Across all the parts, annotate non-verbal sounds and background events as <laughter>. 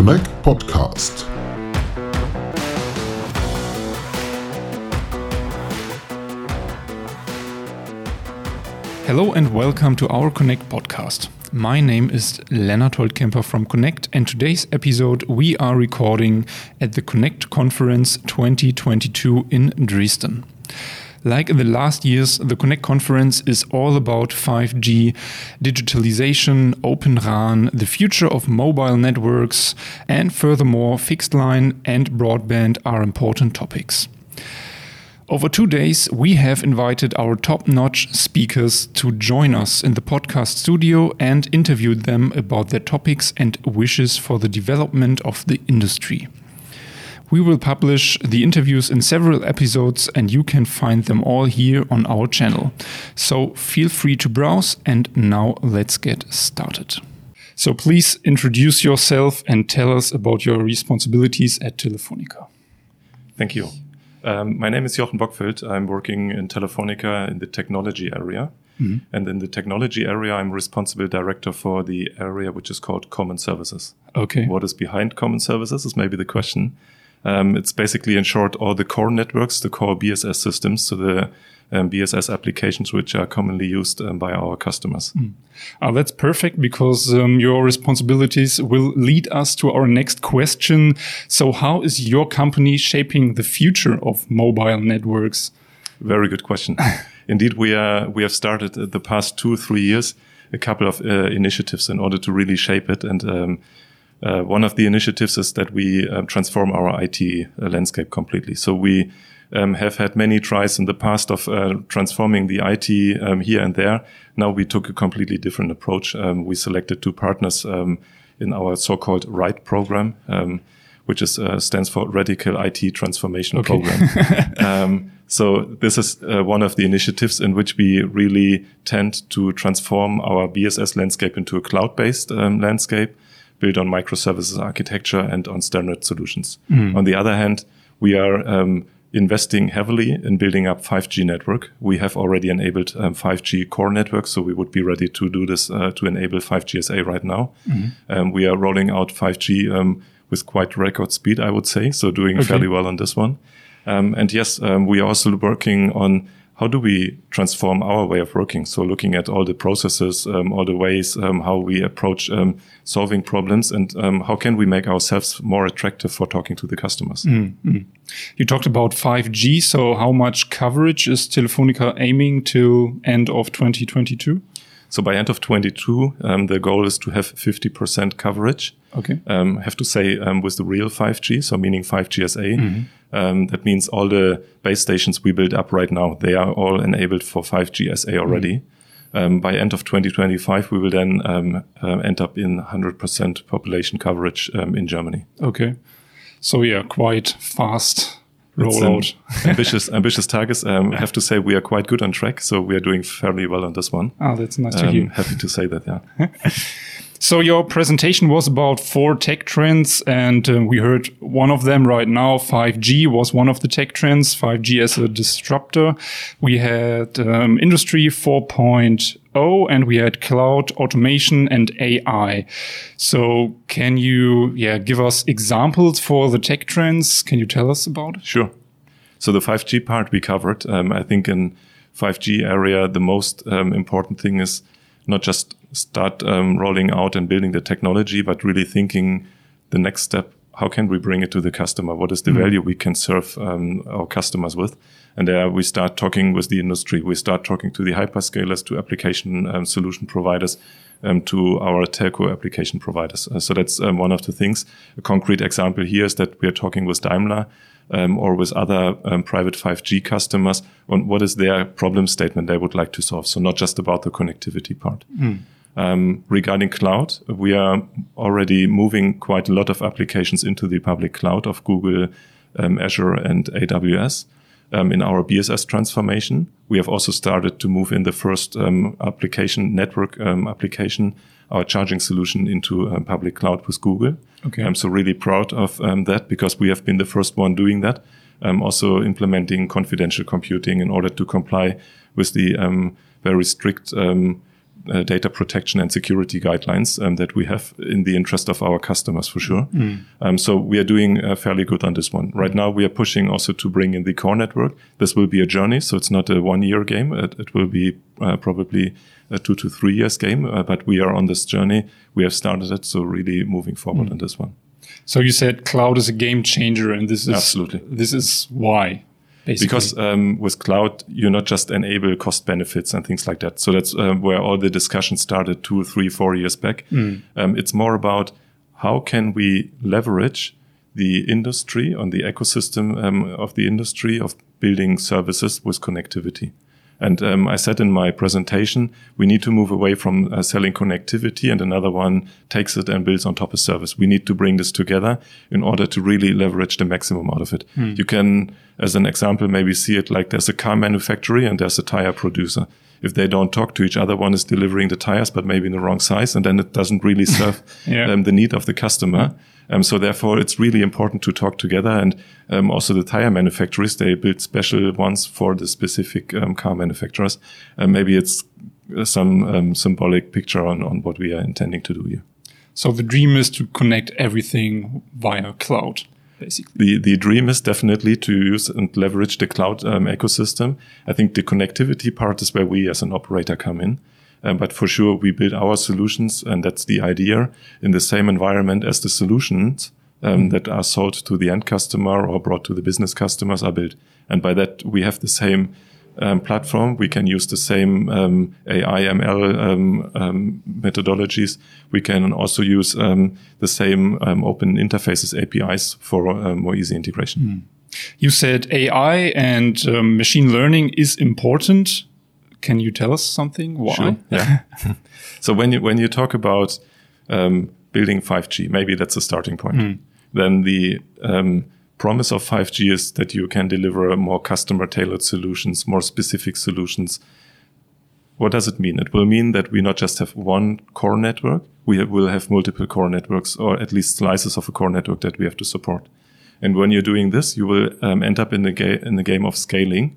Connect Podcast. Hello and welcome to our Connect podcast. My name is Lennart Holtkemper from Connect, and today's episode we are recording at the Connect Conference 2022 in Dresden. Like in the last years, the Connect conference is all about 5G, digitalization, Open RAN, the future of mobile networks, and furthermore, fixed line and broadband are important topics. Over two days, we have invited our top notch speakers to join us in the podcast studio and interviewed them about their topics and wishes for the development of the industry. We will publish the interviews in several episodes, and you can find them all here on our channel. So feel free to browse, and now let's get started. So please introduce yourself and tell us about your responsibilities at Telefonica. Thank you. Um, my name is Jochen Bockfeld. I'm working in Telefonica in the technology area. Mm-hmm. And in the technology area, I'm responsible director for the area which is called Common Services. Okay. What is behind Common Services is maybe the question. Um, it's basically, in short, all the core networks, the core BSS systems, so the um, BSS applications which are commonly used um, by our customers. Mm. Uh, that's perfect because um, your responsibilities will lead us to our next question. So, how is your company shaping the future of mobile networks? Very good question. <laughs> Indeed, we are we have started the past two three years a couple of uh, initiatives in order to really shape it and um, uh, one of the initiatives is that we uh, transform our IT uh, landscape completely. So we um, have had many tries in the past of uh, transforming the IT um, here and there. Now we took a completely different approach. Um, we selected two partners um, in our so-called RITE program, um, which is uh, stands for Radical IT Transformation okay. Program. <laughs> Um, so this is uh, one of the initiatives in which we really tend to transform our BSS landscape into a cloud-based landscape built on microservices architecture and on standard solutions. Mm. On the other hand, we are um, investing heavily in building up 5G network. We have already enabled um, 5G core network, so we would be ready to do this uh, to enable 5GSA right now. Mm. Um, we are rolling out 5G um, with quite record speed, I would say, so doing okay. fairly well on this one. Um, and yes, um, we are also working on how do we transform our way of working? So looking at all the processes, um, all the ways um, how we approach um, solving problems, and um, how can we make ourselves more attractive for talking to the customers? Mm -hmm. You talked about 5G. So how much coverage is Telefonica aiming to end of 2022? So by end of 22, um, the goal is to have 50% coverage. Okay. Um, have to say um, with the real 5G, so meaning 5GSA. Mm -hmm. Um, that means all the base stations we build up right now, they are all enabled for 5G SA already. Mm -hmm. by end of 2025, we will then um, uh, end up in 100% population coverage um, in Germany. Okay. So yeah, quite fast rollout. <laughs> ambitious, ambitious targets. Um, I have to say we are quite good on track, so we are doing fairly well on this one. Oh, that's nice um, to hear. Happy to say that. Yeah. <laughs> so your presentation was about four tech trends, and uh, we heard one of them right now. 5G was one of the tech trends. 5G as a disruptor. We had um, Industry 4.0, and we had cloud automation and AI. So can you, yeah, give us examples for the tech trends? Can you tell us about it? Sure. So the 5G part we covered. Um, I think in 5G area, the most um, important thing is not just start um, rolling out and building the technology, but really thinking the next step. How can we bring it to the customer? What is the mm value we can serve um, our customers with? And there we start talking with the industry. We start talking to the hyperscalers, to application um, solution providers, um, to our telco application providers. Uh, so that's um, one of the things. A concrete example here is that we are talking with Daimler um, or with other um, private 5G customers on what is their problem statement they would like to solve. So not just about the connectivity part. Mm. Um, regarding cloud, we are already moving quite a lot of applications into the public cloud of Google, um, Azure, and AWS um, in our BSS transformation. We have also started to move in the first um, application network um, application, our charging solution into um, public cloud with Google. Okay. I'm so really proud of um, that because we have been the first one doing that. Um, also implementing confidential computing in order to comply with the very strict uh, data protection and security guidelines um, that we have in the interest of our customers for sure. Mm. Um, so we are doing uh, fairly good on this one. Right now, we are pushing also to bring in the core network. This will be a journey, so it's not a one year game. It, it will be uh, probably a two to three years game, uh, but we are on this journey. We have started it, so really moving forward mm. on this one. So you said cloud is a game changer, and this is absolutely this is why. Basically. Because um, with cloud, you not just enable cost benefits and things like that. So that's um, where all the discussion started two, three, four years back. Mm. Um, it's more about how can we leverage the industry on the ecosystem um, of the industry of building services with connectivity. And um, I said in my presentation, we need to move away from uh, selling connectivity and another one takes it and builds on top a service. We need to bring this together in order to really leverage the maximum out of it. Hmm. You can, as an example, maybe see it like there's a car manufacturer and there's a tire producer. If they don't talk to each other, one is delivering the tires, but maybe in the wrong size, and then it doesn't really <laughs> serve yeah. um, the need of the customer. Um, so therefore, it's really important to talk together. And um, also the tire manufacturers, they build special ones for the specific um, car manufacturers. And maybe it's some um, symbolic picture on, on what we are intending to do here. So the dream is to connect everything via cloud. Basically. The the dream is definitely to use and leverage the cloud um, ecosystem. I think the connectivity part is where we as an operator come in. Um, but for sure, we build our solutions, and that's the idea, in the same environment as the solutions um, that are sold to the end customer or brought to the business customers are built. And by that, we have the same um, platform. We can use the same um, AI, ML um, um, methodologies. We can also use um, the same open interfaces APIs for more easy integration. Mm. You said AI and machine learning is important can you tell us something? Why? Sure. Yeah. <laughs> so when you when you talk about um, building 5G, maybe that's a starting point. Mm. Then the um, promise of 5G is that you can deliver more customer tailored solutions, more specific solutions. What does it mean? It will mean that we not just have one core network, we will have multiple core networks or at least slices of a core network that we have to support. And when you're doing this, you will um, end up in the, ga- in the game of scaling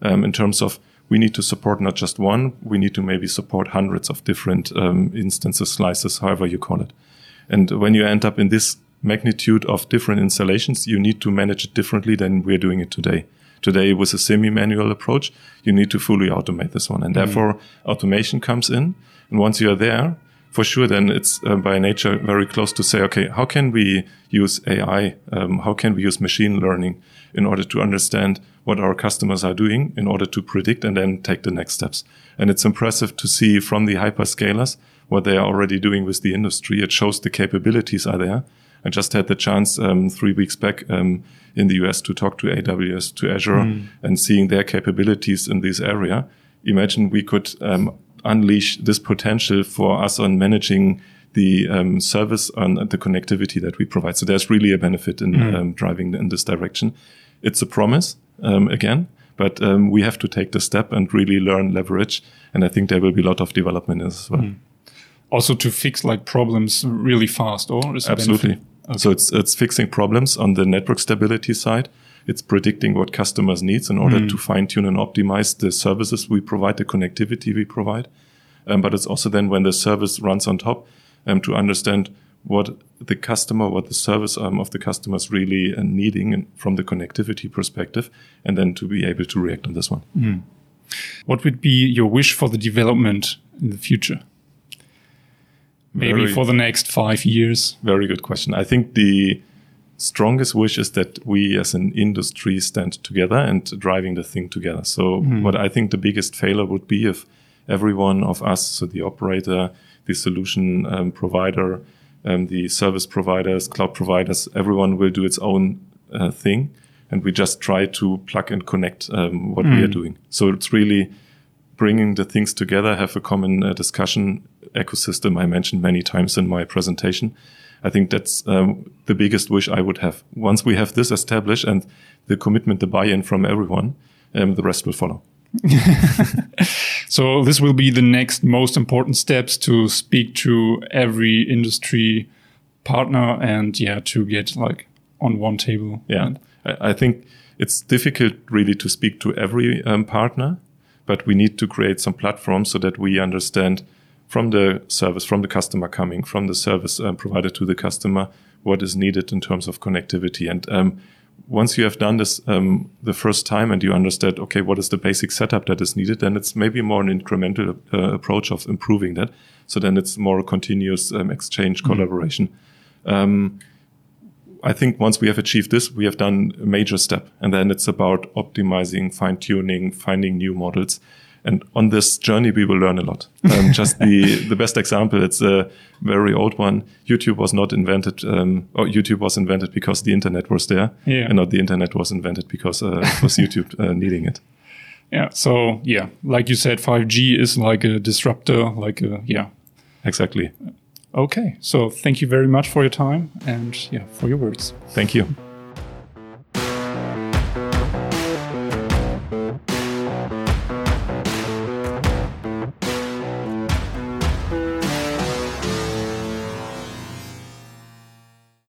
um, in terms of we need to support not just one, we need to maybe support hundreds of different um, instances, slices, however you call it. And when you end up in this magnitude of different installations, you need to manage it differently than we're doing it today. Today, with a semi-manual approach, you need to fully automate this one. And mm-hmm. therefore, automation comes in. And once you are there, for sure, then it's uh, by nature very close to say, okay, how can we use AI? Um, how can we use machine learning in order to understand what our customers are doing in order to predict and then take the next steps? And it's impressive to see from the hyperscalers what they are already doing with the industry. It shows the capabilities are there. I just had the chance um, three weeks back um, in the US to talk to AWS, to Azure, mm. and seeing their capabilities in this area. Imagine we could um, unleash this potential for us on managing the um, service and the connectivity that we provide. So there's really a benefit in mm. um, driving in this direction. It's a promise um, again, but um, we have to take the step and really learn leverage. And I think there will be a lot of development as well. Mm. Also to fix like problems really fast, or absolutely. Okay. So it's it's fixing problems on the network stability side it's predicting what customers needs in order mm. to fine tune and optimize the services we provide, the connectivity we provide. Um, but it's also then when the service runs on top um, to understand what the customer, what the service um, of the customer is really uh, needing from the connectivity perspective, and then to be able to react on this one. Mm. What would be your wish for the development in the future? Maybe very, for the next five years. Very good question. I think the strongest wish is that we as an industry stand together and driving the thing together. So mm. what I think the biggest failure would be if every one of us, so the operator, the solution um, provider, um, the service providers, cloud providers, everyone will do its own uh, thing. And we just try to plug and connect um, what mm. we are hmm. doing. So it's really bringing the things together, have a common uh, discussion ecosystem I mentioned many times in my presentation I think that's um, the biggest wish I would have. Once we have this established and the commitment, the buy-in from everyone, um, the rest will follow. <laughs> so this will be the next most important steps to speak to every industry partner and yeah to get like on one table. Yeah, I, I think it's difficult really to speak to every um, partner, but we need to create some platforms so that we understand from the service, from the customer coming, from the service uh, provided to the customer, what is needed in terms of connectivity. And um, once you have done this um, the first time and you understand, okay, what is the basic setup that is needed, then it's maybe more an incremental uh, approach of improving that. So then it's more a continuous um, exchange, mm-hmm. collaboration. Um, I think once we have achieved this, we have done a major step. And then it's about optimizing, fine tuning, finding new models. And on this journey, we will learn a lot. Um, <laughs> just the, the best example, it's a very old one. YouTube was not invented, um, or YouTube was invented because the internet was there. Yeah. And not the internet was invented because uh, was <laughs> YouTube uh, needing it. Yeah. So, yeah, like you said, 5G is like a disruptor, like a, yeah. Exactly. Okay. So thank you very much for your time and yeah, for your words. Thank you.